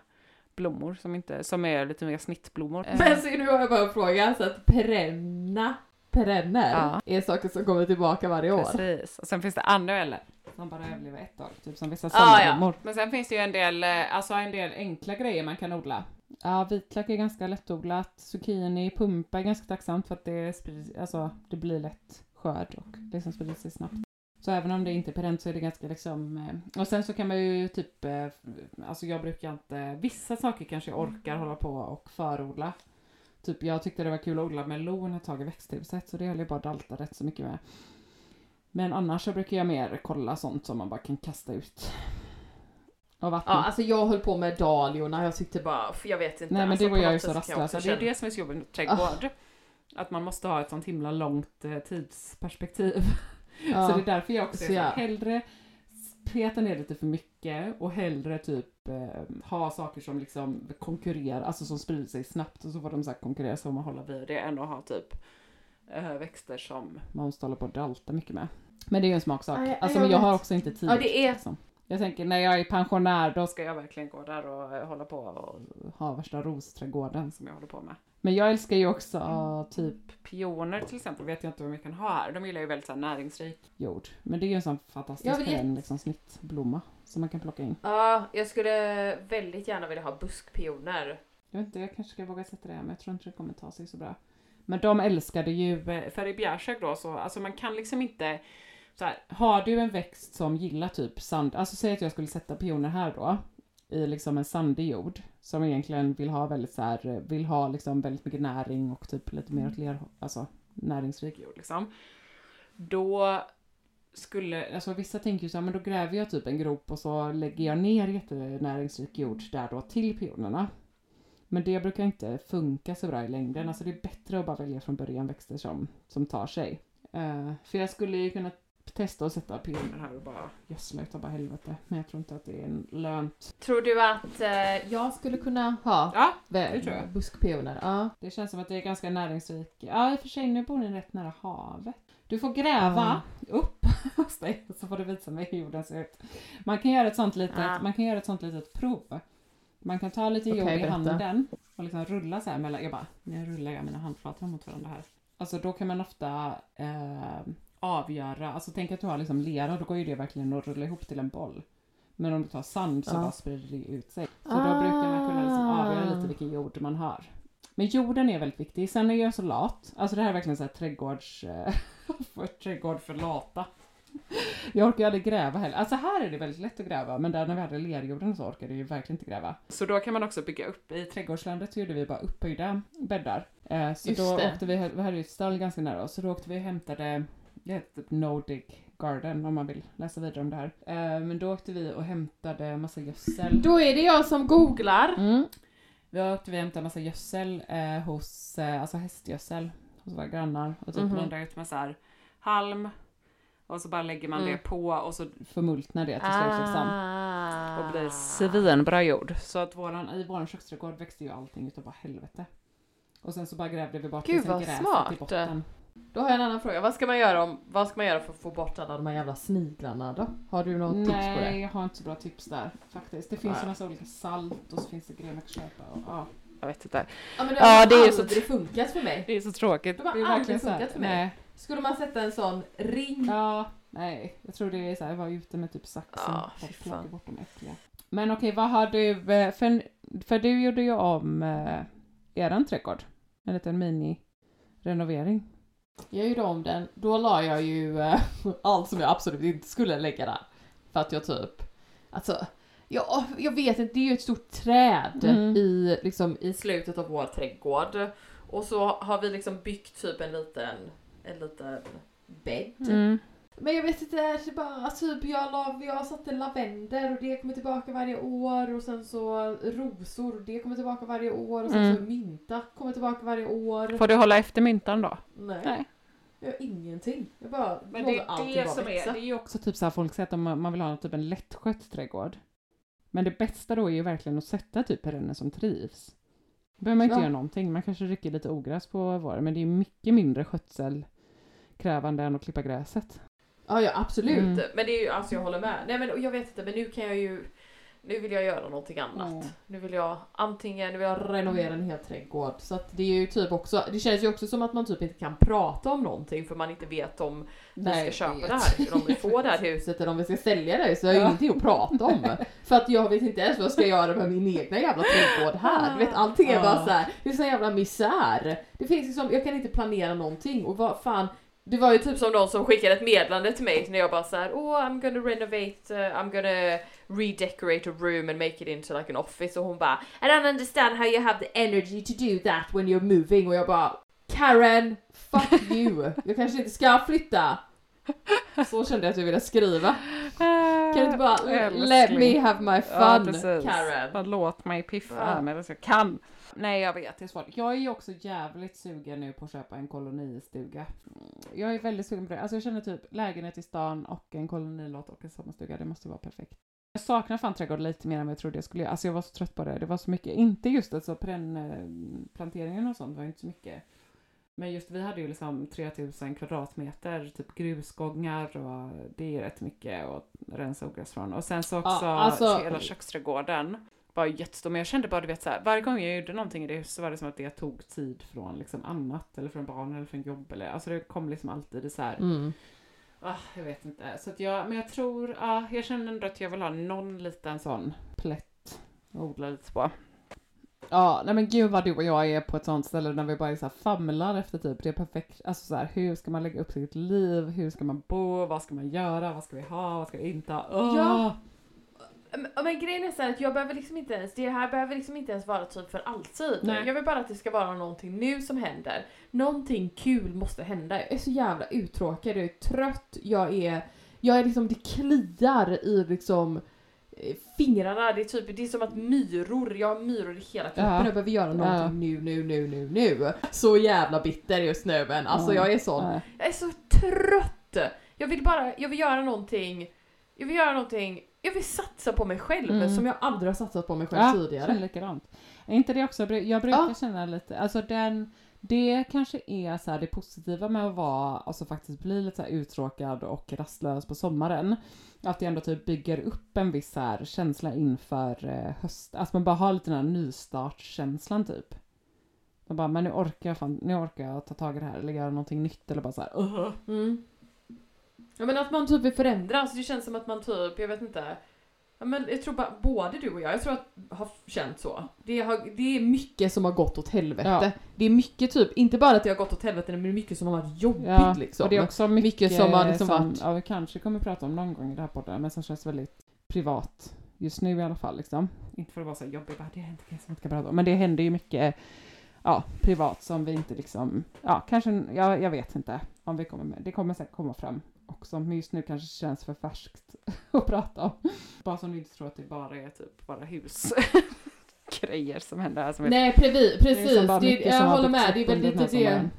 blommor som inte, som är lite mer snittblommor. Eh, Men så nu har jag bara en fråga, så att perenna, perenner Ja. är saker som kommer tillbaka varje år? Precis. Och sen finns det andra eller som bara överlever ett år, typ som vissa Ah, ja. sommarblommor. Men sen finns det ju en del, eh, alltså en del enkla grejer man kan odla. Ja, vitlök är ganska lättodlat, zucchini, pumpa är ganska tacksamt för att det sprids, alltså det blir lätt skörd och liksom sprider sig snabbt. Så även om det inte är perent så är det ganska liksom... eh, Och sen så kan man ju typ... eh, Alltså jag brukar inte... Vissa saker kanske jag orkar hålla på och förodla. Typ jag tyckte det var kul att odla melon ett tag i växthuset så det höll jag bara dalta rätt så mycket med. Men annars så brukar jag mer kolla sånt som man bara kan kasta ut. Vattna. Ja, alltså jag höll på med dahliorna, jag tyckte bara, jag vet inte. Nej men alltså, det var jag ju så rastlös. Det är det som är så jobbigt med trädgård. Att man måste ha ett sånt himla långt eh, tidsperspektiv. Ja. Så det är därför jag också Så är så ja. hellre peta ner lite för mycket och hellre typ eh, ha saker som liksom konkurrerar, alltså som sprider sig snabbt och så får de så här konkurrera så man håller vid det än att ha typ eh, växter som man måste hålla på och dalta mycket med. Men det är ju en smaksak. Ja, ja, alltså jag men jag har också inte tid. Ja, det är- Liksom. Jag tänker när jag är pensionär då ska jag verkligen gå där och eh, hålla på och ha värsta rosträdgården som jag håller på med. Men jag älskar ju också eh, typ pioner till exempel, vet jag inte vad vi kan ha här. De gillar ju väldigt så här, näringsrik jord. Men det är ju en sån fantastisk Jag vill perenn, liksom, snittblomma som man kan plocka in. Ja, jag skulle väldigt gärna vilja ha buskpioner. Jag vet inte, jag kanske ska våga sätta det men jag tror inte det kommer ta sig så bra. Men de älskade ju, eh, för i Bjärsjö då så, alltså man kan liksom inte så här, har du en växt som gillar typ sand, alltså säg att jag skulle sätta pioner här då i liksom en sandig jord som egentligen vill ha väldigt så här, vill ha liksom väldigt mycket näring och typ lite mer åt ler, alltså näringsrik jord liksom. Då skulle, alltså vissa tänker ju så här, men då gräver jag typ en grop och så lägger jag ner jättenäringsrik jord där då till pionerna. Men det brukar inte funka så bra i längden. Alltså det är bättre att bara välja från början växter som, som tar sig. Eh, för jag skulle ju kunna testa att sätta pioner här och bara gödsla utav bara helvete. Men jag tror inte att det är en lönt. Tror du att eh, jag skulle kunna ha Ja, det buskpioner? Ja. det känns som att det är ganska näringsrik. Ja, i och för sig nu bor ni rätt nära havet. Du får gräva upp hos dig så får du visa mig hur jorden ser ut. Man kan göra ett sånt litet, Ah. man kan göra ett sånt litet prov. Man kan ta lite jord i berätta. handen och liksom rulla så här mellan, jag bara, nu rullar jag mina handflator mot varandra här. Alltså då kan man ofta eh, avgöra, alltså tänk att du har liksom lera, då går ju det verkligen att rulla ihop till en boll. Men om du tar sand så Ja. bara sprider det ut sig. Så då brukar man kunna liksom avgöra Ah. lite vilken jord man har. Men jorden är väldigt viktig. Sen är jag så lat. Alltså det här är verkligen så här trädgårds... eh, för trädgård för lata. Jag orkar ju aldrig gräva heller. Alltså här är det väldigt lätt att gräva men där när vi hade lerjorden så orkade jag ju verkligen inte gräva. Så då kan man också bygga upp. I trädgårdslandet så gjorde vi bara upphöjda bäddar. Eh, så Just då det. åkte vi, vi hade ju ett stall ganska nära oss, så då åkte vi och hämtade det heter typ Nordic Garden om man vill läsa vidare om det här. Eh, men då åkte vi och hämtade massa gödsel. Då är det jag som googlar. Mm. Vi åkte vi och hämtade massa gödsel eh, hos, eh, alltså hästgödsel hos våra grannar och typ Mhm. blandar ut med så här halm och så bara lägger man Mm. det på och så förmultnar det till slut liksom. Ah. Och blir svinbra jord. Så att våran, i våran köksträdgård växte ju allting utav bara helvete. Och sen så bara grävde vi bort Gud, liksom vad gräset smart. i botten. Då har jag en annan fråga. Vad ska man göra, om, vad ska man göra för att få bort alla de här jävla sniglarna då? Har du något tips på Nej, det? jag har inte så bra tips där faktiskt. Det finns Nej. ju massa olika salt och så finns det grejer man kan köpa. Och, ja. Jag vet inte. Ja, men det Ja, har det är ju så- aldrig funkat för mig. Det är så tråkigt. Det har det är aldrig verkligen så här- funkat för mig. Nej. Skulle man sätta en sån ring? Ja, nej. Jag tror det är så här, jag var ute med typ saxen Ja, fy plocka bort de äckliga. Men okej, vad har du, eh, för, för du gjorde ju om eh, eran trädgård. En liten mini-renovering. Jag gjorde om den. Då la jag ju eh, allt som jag absolut inte skulle lägga där. För att jag typ, alltså, ja, jag vet inte, det är ju ett stort träd Mm. i, liksom, i slutet av vår trädgård. Och så har vi liksom byggt typ en liten, en liten bädd. Mm. Men jag vet inte, det är bara typ jag, la, jag satte lavendel och det kommer tillbaka varje år och sen så rosor och det kommer tillbaka varje år och sen Mm. så mynta kommer tillbaka varje år. Får du hålla efter myntan då? Nej. Nej. Jag gör ingenting. Jag bara Men det, allting det som är, växa. det är ju också typ så här folk säger att man vill ha typ en lättskött trädgård. Men det bästa då är ju verkligen att sätta typ perenner som trivs. Då behöver man inte Ja. göra någonting. Man kanske rycker lite ogräs på våren men det är mycket mindre skötselkrävande än att klippa gräset. Ja, ja absolut. Mm. Men det är ju, alltså jag håller med. Nej men jag vet inte, men nu kan jag ju nu vill jag göra någonting annat. Mm. Nu vill jag antingen nu vill jag renovera en hel trädgård. Så att det är ju typ också, det känns ju också som att man typ inte kan prata om någonting för man inte vet om vi ska köpa det här, eller om vi får det här huset eller om vi ska sälja det. Så jag har ju Ja. ingenting att prata om. För att jag vet inte ens vad jag ska göra med min egna jävla trädgård här. Du vet allting är bara så här, det är så jävla misär. Det finns liksom, jag kan inte planera någonting och vad fan Det var ju typ som någon som skickade ett meddelande till mig när jag bara såhär oh I'm gonna renovate, uh, I'm gonna redecorate a room and make it into like an office och hon bara I don't understand how you have the energy to do that when you're moving och jag bara Karen, fuck you! Jag kanske inte ska flytta! Så kände jag att jag ville skriva. Kan du inte bara let me have my Ja, fun precis. Karen? Bara låt mig piffa Ja. här medan jag kan. Nej jag vet, det är svårt. Jag är ju också jävligt sugen nu på att köpa en kolonistuga. Jag är väldigt sugen på det. Alltså jag känner typ lägenhet i stan och en kolonilott och en sommarstuga. Det måste vara perfekt. Jag saknar fan trädgård lite mer än vad jag trodde jag skulle göra. Alltså jag var så trött på det. Det var så mycket, inte just alltså planteringen och sånt var inte så mycket. Men just vi hade ju liksom 3000 kvadratmeter typ grusgångar och det är rätt mycket att rensa ogräs från. Och sen så också Ja, alltså- hela köksträdgården var jättestor. Men jag kände bara du vet så här, varje gång jag gjorde någonting i det så var det som att det tog tid från liksom annat eller från barn eller från jobb eller alltså det kom liksom alltid i så här. Mm. Ah, jag vet inte. Så att jag, men jag tror, ja, jag känner ändå att jag vill ha någon liten sån plätt att odla lite på. Ja, nej men gud vad du och jag är på ett sånt ställe när vi bara så här famlar efter typ det är perfekt, alltså så här, hur ska man lägga upp sitt liv, hur ska man bo, vad ska man göra, vad ska vi ha, vad ska vi inte ha? Åh! Ja. Men, grejen är så att jag behöver liksom inte ens, det här behöver liksom inte ens vara typ för alltid. Nej. Jag vill bara att det ska vara någonting nu som händer. Någonting kul måste hända. Jag är så jävla uttråkad, jag är trött, jag är, jag är liksom, det kliar i liksom eh, fingrarna, det är typ, det är som att myror, jag har myror i hela kroppen Ja. jag behöver göra någonting nu, nu, nu, nu, nu. Så jävla bitter just nu men alltså Ja. jag är sån. Nej. Jag är så trött! Jag vill bara, jag vill göra någonting, jag vill göra någonting, jag vill satsa på mig själv Mm. som jag aldrig har satsat på mig själv Ja, tidigare. känner likadant. Är inte det också, jag brukar Ja. känna lite, alltså den, det kanske är så det positiva med att vara, alltså faktiskt bli lite så uttråkad och rastlös på sommaren. Att det ändå typ bygger upp en viss så känsla inför eh, höst, alltså man bara har lite den här nystartskänslan typ. Man bara, men nu orkar jag fan, nu orkar jag ta tag i det här eller göra någonting nytt eller bara så här, "Ugh." Mm. Ja men att man typ vill förändras, det känns som att man typ, jag vet inte. Ja, men jag tror bara, både du och jag, jag tror att har känt så. Det, har, det är mycket som har gått åt helvete. Ja. Det är mycket typ, inte bara att det har gått åt helvete, men det är mycket som har varit jobbigt Ja, liksom. och det är också mycket, Mycket som har liksom varit- ja, vi kanske kommer prata om någon gång i det här podden, men som känns väldigt privat just nu i alla fall liksom. Inte för att vara så jobbig, bara det har hänt grejer som inte ska prata om, men det händer ju mycket ja, privat som vi inte liksom, ja kanske, ja, jag vet inte om vi kommer med, det kommer säkert komma fram också, men just nu kanske känns för färskt att prata om. Bara som du inte tror att det bara är typ bara hus grejer som händer här som är Nej precis, det är precis. som bara Det, jag håller med, det är väl lite det. sommaren.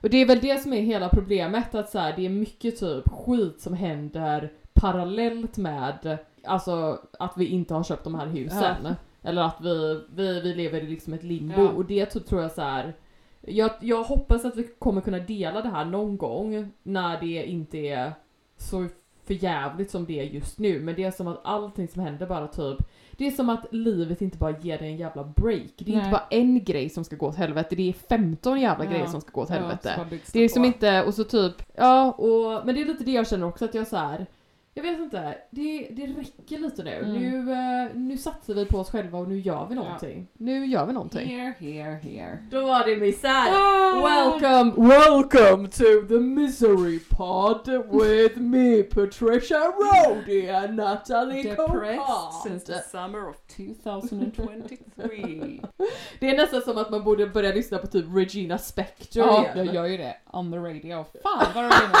Och det är väl det som är hela problemet, att så här, det är mycket typ skit som händer parallellt med alltså att vi inte har köpt de här husen. Eller att vi, vi, vi lever i liksom ett limbo. Ja. Och det typ tror jag så här. Jag, jag hoppas att vi kommer kunna dela det här någon gång när det inte är så för jävligt som det är just nu. Men det är som att allting som händer bara typ det är som att livet inte bara ger dig en jävla break. Det är inte Nej. bara en grej som ska gå åt helvete, det är 15 jävla Ja. grejer som ska gå åt Ja, helvete. byggs Det är liksom på. inte, och så typ, ja, och, men det är lite det jag känner också att jag så här. Jag vet inte, det, det räcker lite nu. Mm. Nu, eh, nu satsar vi på oss själva och nu gör vi någonting. Nu gör vi någonting. Here, here, here. Då var det mig såhär. Ah! Welcome, welcome to the misery pod with me Patricia Rody and Natalie Depressed since the summer of 2023. Det är nästan som att man borde börja lyssna på typ Regina Spektor ja, jag gör ju det. On the radio. Fan vad roligt.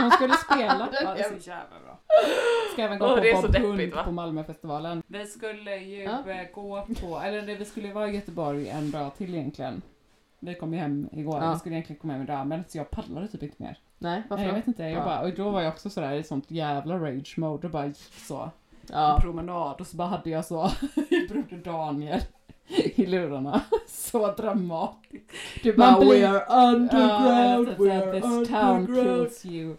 Hon skulle spela. Ja, det är så jävla bra. Ska även gå Åh, på det Bob Hund på Malmöfestivalen. Vi skulle ju Ja. eh, gå på, eller det, vi skulle vara i Göteborg en dag till egentligen. Vi kom ju hem igår, Ja. vi skulle egentligen komma hem idag men så jag pallade typ inte mer. Nej, varför Nej, jag vet inte, jag Ja. bara, och då var jag också sådär i sånt jävla rage mode och bara gick så. Ja. en promenad och så bara hade jag så Broder Daniel i lurarna. Så dramatiskt. Du Man bara blir- we are underground, Ja, we are This town underground. kills you.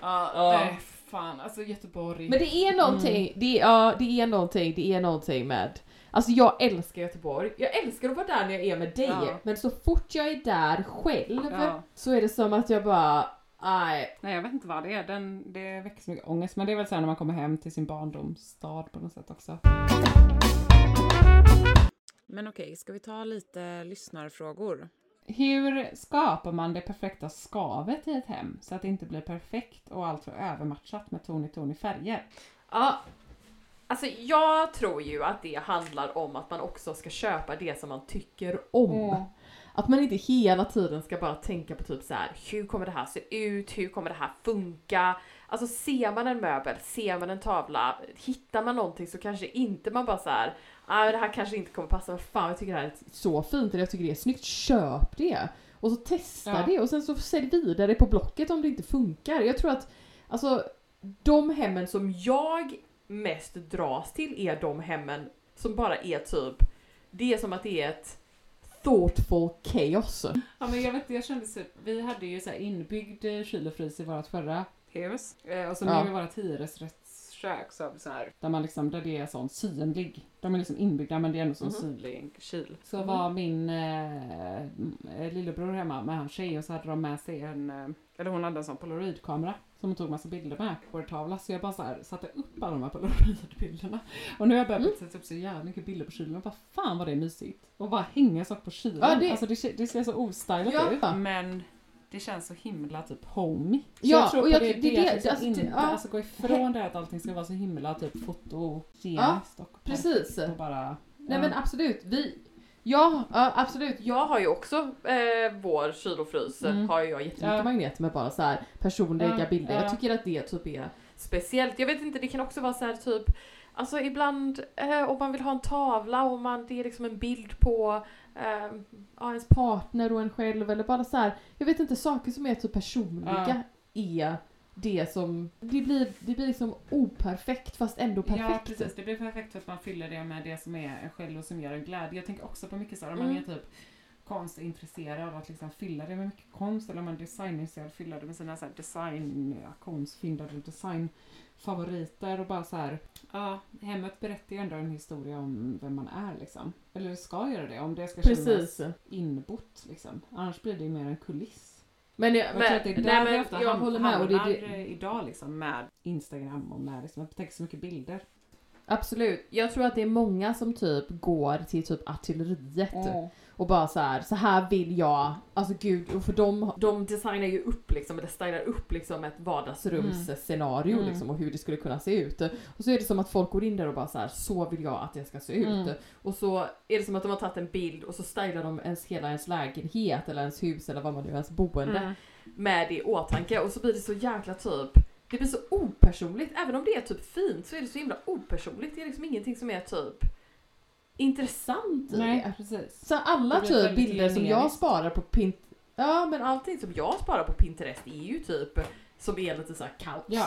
Ja. nej fan alltså Göteborg. Men det är någonting, det, är, ja, det är någonting, det är någonting med Alltså jag älskar Göteborg. Jag älskar att vara där när jag är med dig. Ja. Men så fort jag är där själv Ja. så är det som att jag bara, nej. Nej jag vet inte vad det är, Den, det väcker så mycket ångest. Men det är väl så när man kommer hem till sin barndomsstad på något sätt också. Men okej, ska vi ta lite lyssnarfrågor? Hur skapar man det perfekta skavet i ett hem så att det inte blir perfekt och allt för övermatchat med ton i ton i färger? Ja, alltså jag tror ju att det handlar om att man också ska köpa det som man tycker om. Mm. Att man inte hela tiden ska bara tänka på typ så här: hur kommer det här se ut? Hur kommer det här funka? Alltså ser man en möbel, ser man en tavla, hittar man någonting så kanske inte man bara så här, ah, det här kanske inte kommer passa, men fan jag tycker det här är så fint eller jag tycker det är snyggt, köp det! Och så testa Ja. det och sen så sälj vidare på Blocket om det inte funkar. Jag tror att, alltså de hemmen som jag mest dras till är de hemmen som bara är typ, det är som att det är ett thoughtful chaos. Ja men jag vet jag kände så, vi hade ju så här inbyggd kyl och frys i vårt förra hus. Eh, och så nu Ja. i vårt hyresrättskök har vi så här, där man liksom, där det är sån synlig. De är liksom inbyggda men det är ändå sån Mhm. synlig kyl. Så Mhm. var min eh, eh, lillebror hemma med hans tjej och så hade de med sig en, eh, eller hon hade en sån polaroidkamera som hon tog massa bilder med på vår tavla. Så jag bara så här, satte upp alla de här polaroidbilderna. Och nu har jag börjat Mm. sätta upp så jävla mycket bilder på kylen och bara fan vad det är mysigt. Och bara hänga saker på kylen. Ja, det- Alltså det, ser- det ser så ostylat Ja. ut. Men det känns så himla typ homey. Så Ja, jag tror och på jag- det, det- det, det- att alltså, inte, det- ja. alltså gå ifrån det att allting ska vara så himla typ fotogeniskt och precis. och bara... Nej men absolut, vi... Ja, ja, absolut. Jag har ju också eh, vår kyl och frys, Mm. har ju jag jättemycket Ja. magneter med bara så här personliga Ja, bilder. ja. Jag tycker att det typ är speciellt. Jag vet inte, det kan också vara så här typ Alltså ibland eh, om man vill ha en tavla och man, det är liksom en bild på eh, ja, ens partner och en själv eller bara så här. Jag vet inte, saker som är typ personliga är det som, det blir, det blir liksom operfekt fast ändå Ja perfekt. precis, det blir perfekt för att man fyller det med det som är en själv och som gör en glädje. Jag tänker också på mycket så här, om man Mm. är typ konstintresserad av att liksom fylla det med mycket konst eller om man är designintresserad fylla det med sina så här design, ja, konstfynd eller designfavoriter och bara så här. Ja, hemmet berättar ju ändå en historia om vem man är liksom. Eller ska göra det, om det ska Precis. kännas inbott liksom. Annars blir det ju mer en kuliss. Men, jag, Jag men, tror att det är där nej, vi ofta jag håller med. Och det, det, eh, idag liksom med Instagram och med liksom, det täcks så mycket bilder. absolut. Jag tror att det är många som typ går till typ artilleriet och bara så här, så här vill jag, alltså gud, och för de, de designar ju upp liksom, eller stylar upp liksom ett vardagsrumsscenario Mm. liksom och hur det skulle kunna se ut. Och så är det som att folk går in där och bara så här, så vill jag att det ska se ut. Mm. Och så är det som att de har tagit en bild och så stylar de ens hela ens lägenhet eller ens hus eller vad man nu ens boende Mm. med det i åtanke och så blir det så jäkla typ det blir så opersonligt, även om det är typ fint så är det så himla opersonligt. Det är liksom ingenting som är typ intressant i Nej, det. precis. Så alla Det blir typ väldigt bilder som jag generiskt. sparar på Pint... Ja men allting som jag sparar på Pinterest är ju typ som är lite såhär kaos. Ja.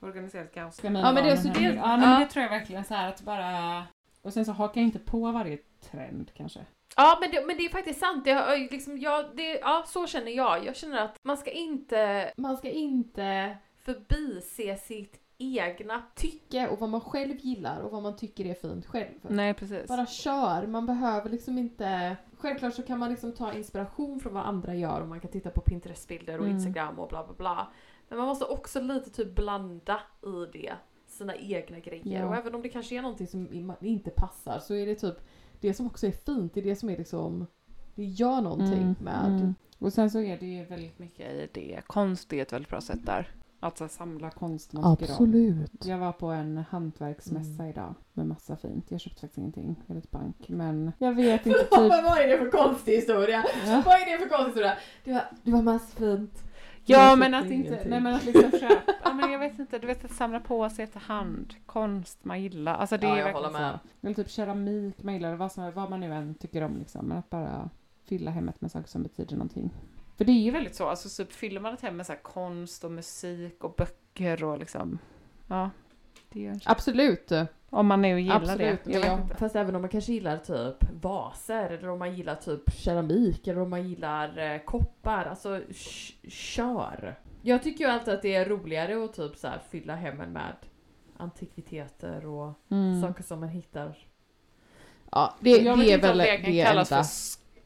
Organiserat kaos. Ja, men det är så det- ja, nej, men ja. det tror jag verkligen så här att bara... Och sen så hakar jag inte på varje trend kanske. Ja men det, men det är faktiskt sant, det, har, liksom, ja, det, ja så känner jag. Jag känner att man ska inte, man ska inte förbise sitt egna tycke och vad man själv gillar och vad man tycker är fint själv. Nej, precis. Bara kör, man behöver liksom inte... Självklart så kan man liksom ta inspiration från vad andra gör och man kan titta på Pinterest-bilder och Mm. Instagram och bla bla bla. Men man måste också lite typ blanda i det, sina egna grejer. Ja. Och även om det kanske är någonting som inte passar så är det typ det som också är fint, det är det som är liksom... Det gör någonting Mm, med... mm. Och sen så är det ju väldigt mycket i det. Konst är ett väldigt bra sätt där. Att så här, samla konst man tycker om. Absolut. Jag var på en hantverksmässa Mm. idag med massa fint. Jag köpte faktiskt ingenting, väldigt bank. Men jag vet inte typ... vad är det för konstig historia? Ja. Vad är det för konstig historia? Det var, det var massa fint. Ja Jag men att inte, ingenting. nej men att liksom köpa, ja men jag vet inte, du vet att samla på sig efterhand, konst man gillar, alltså det Ja, är jag verkligen håller med. så. Eller typ keramik man gillar, vad, som, vad man nu än tycker om liksom, men att bara fylla hemmet med saker som betyder någonting. För det är ju väldigt så, alltså typ fyller man ett hem med så här konst och musik och böcker och liksom, ja. Det Absolut. om man nu gillar Absolut. det. Jag inte. fast även om man kanske gillar typ vaser eller om man gillar typ keramik eller om man gillar eh, koppar. Alltså kör. Jag tycker ju alltid att det är roligare att typ så här fylla hemmen med antikviteter och Mm. saker som man hittar. Ja, det, jag vet det är inte väl om det kan det kallas enda.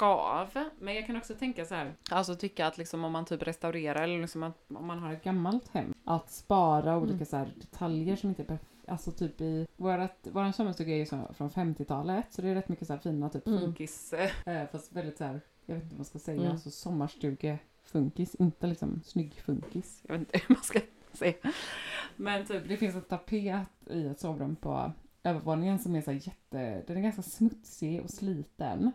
Skav, men jag kan också tänka så här, alltså tycka att liksom om man typ restaurerar eller liksom att, om man har ett gammalt hem, att spara olika Mm. så här detaljer som inte är perf- Alltså typ i, vårat, våran sommarstuga är ju så, från 50-talet så det är rätt mycket så här fina typ Mm. funkis, eh, fast väldigt så här jag vet inte vad man ska säga, Mm. alltså sommarstugefunkis, inte liksom snyggfunkis. Jag vet inte hur man ska säga. Men typ, det finns en tapet i ett sovrum på övervåningen som är så jätte, den är ganska smutsig och sliten.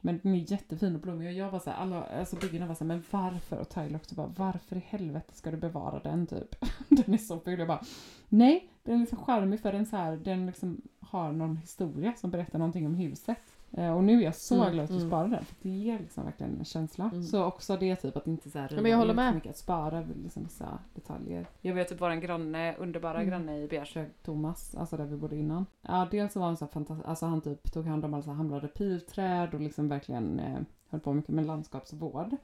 Men den är jättefin och blommig och jag var så här, alla, alltså byggarna var så här, men varför? Och Tyler också bara, varför i helvete ska du bevara den typ? den är så ful. Jag bara, nej, den är liksom charmig för den så här, den liksom har någon historia som berättar någonting om huset. Eh, och nu är jag så Mm, glad att du mm. sparar den, för det ger liksom verkligen en känsla. Mm. Så också det typ att inte så här Ja, men jag håller med. mycket, att spara liksom vissa detaljer. Jag vet typ vår granne, underbara Mm. granne i Bjärsjö, Thomas, alltså där vi bodde innan. Ja, dels så var han så fantastisk, alltså han typ tog hand om alla så här hamrade pilträd och liksom verkligen eh, höll på mycket med landskapsvård.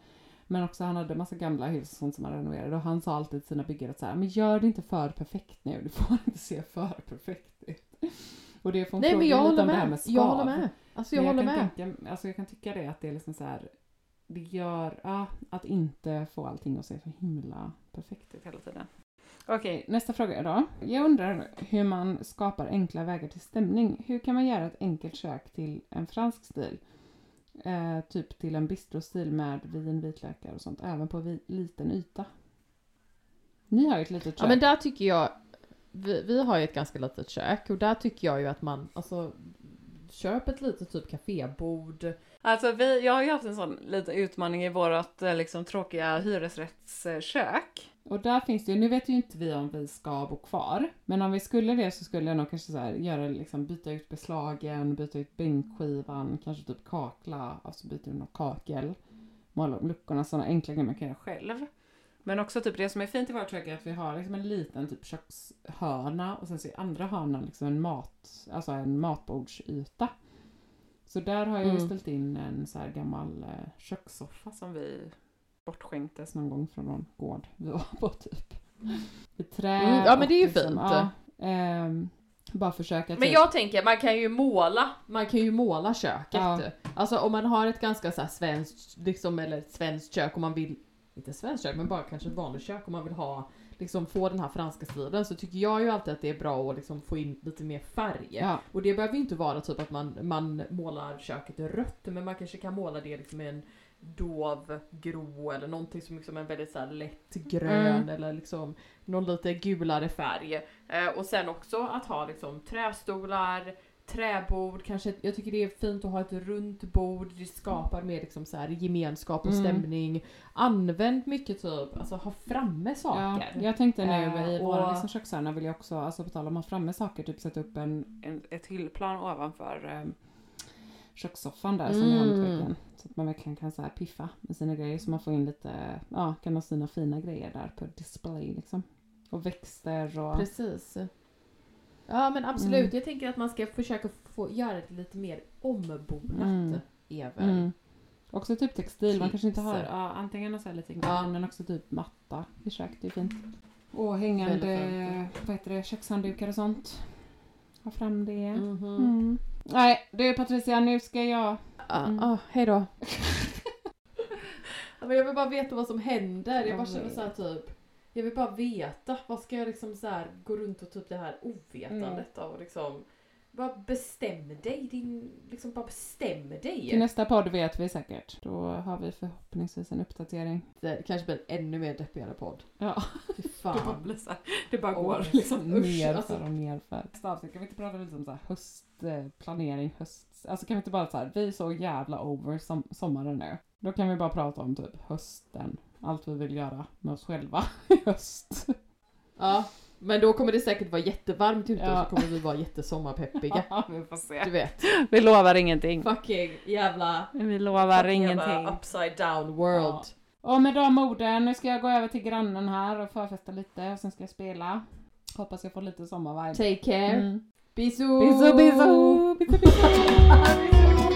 Men också han hade massa gamla hus och sånt som han renoverade och han sa alltid till sina byggare att så här, men gör det inte för perfekt nu, det får inte se för perfekt ut. Och det får Nej men jag lite håller om det här med. med Jag håller skav. med. Alltså jag Men håller kan med. Tänka, alltså jag kan tycka det att det är liksom så här. Det gör ja, att inte få allting att se så himla perfekt ut hela tiden. Okej, nästa fråga då. Jag undrar hur man skapar enkla vägar till stämning. Hur kan man göra ett enkelt kök till en fransk stil? Eh, typ till en bistrostil med vin, vitlökar och sånt, även på vi, liten yta. Ni har ju ett litet kök. Ja men där tycker jag, vi, vi har ju ett ganska litet kök och där tycker jag ju att man, alltså köp ett litet typ kafébord. Alltså vi, jag har ju haft en sån liten utmaning i vårat eh, liksom tråkiga hyresrättskök. Och där finns det ju, nu vet ju inte vi om vi ska bo kvar. Men om vi skulle det så skulle jag nog kanske så här göra liksom byta ut beslagen, byta ut bänkskivan, kanske typ kakla, alltså byta ut något kakel. Måla om luckorna, sådana enkla grejer man kan göra själv. Men också typ det som är fint i vårt kök är att vi har liksom en liten typ kökshörna och sen så är andra hörnan liksom en mat, alltså en matbordsyta. Så där har jag Mm. ställt in en så här gammal eh, kökssoffa som vi bortskänktes någon gång från någon gård vi var på typ. I trä. Mm, ja, men det är ju liksom, fint. Ja, ehm, bara försöka Men typ. jag tänker, man kan ju måla, man kan ju måla köket. Ja. Alltså om man har ett ganska så här svenskt, liksom, eller ett svenskt kök och man vill, inte svenskt kök, men bara kanske ett vanligt kök och man vill ha, liksom få den här franska stilen så tycker jag ju alltid att det är bra att liksom få in lite mer färg. Ja. Och det behöver ju inte vara typ att man, man målar köket rött, men man kanske kan måla det liksom med en dov grå eller någonting som liksom är väldigt så lätt grön Mm. eller liksom någon lite gulare färg. Eh, och sen också att ha liksom trästolar, träbord, kanske, jag tycker det är fint att ha ett runt bord, det skapar mer liksom så här gemenskap och Mm. stämning. Använd mycket typ, alltså ha framme Ja, saker. jag tänkte nu Eh, i och- våra liksom kökshörna vill jag också, alltså på tal om att ha framme saker, typ sätta upp en, en, ett hyllplan ovanför um, kökssoffan där som är Mm. handväggen. Så att man verkligen kan så här piffa med sina grejer så man får in lite, ja, kan ha sina fina grejer där på display liksom. Och växter och... Precis. Ja men absolut, Mm. jag tänker att man ska försöka få göra det lite mer ombonat. Mm. Väl. Mm. Också typ textil, man kanske inte har, ja, antingen så här lite Ja. men också typ matta i köket, det är fint. Och hängande, vad heter det, kökshanddukar och sånt. Ha fram det. Mhm. Mm. Nej, du Patricia, nu ska jag... Ah, Mm. ah, hej då. jag vill bara veta vad som händer. Jag bara känner men- så här typ. Jag vill bara veta. Vad ska jag liksom så här gå runt och typ det här ovetandet av liksom. Bara bestäm dig. Din, liksom bara bestäm dig. Till nästa podd vet vi säkert. Då har vi förhoppningsvis en uppdatering. Det kanske blir en ännu mer deppigare podd. Ja, Fy det bara, fan. blir så här, det bara går liksom usch, ner alltså. för och ner för. Nästa avsnitt, kan vi inte prata lite om så här höstplanering, höst... Alltså kan vi inte bara så här, vi är så jävla over som, sommaren nu. Då kan vi bara prata om typ hösten. Allt vi vill göra med oss själva i höst. Ja. Men då kommer det säkert vara jättevarmt ute Ja. och så kommer vi vara jättesommarpeppiga. Ja, vi får se. Du vet. Vi lovar ingenting. Fucking jävla... Vi lovar ingenting. Jävla upside down world. Ja. Och med de orden, nu ska jag gå över till grannen här och förfesta lite och sen ska jag spela. Hoppas jag får lite sommarvibe. Take care. Mm. Bisous! Bisous, bisous! Bisous, bisous!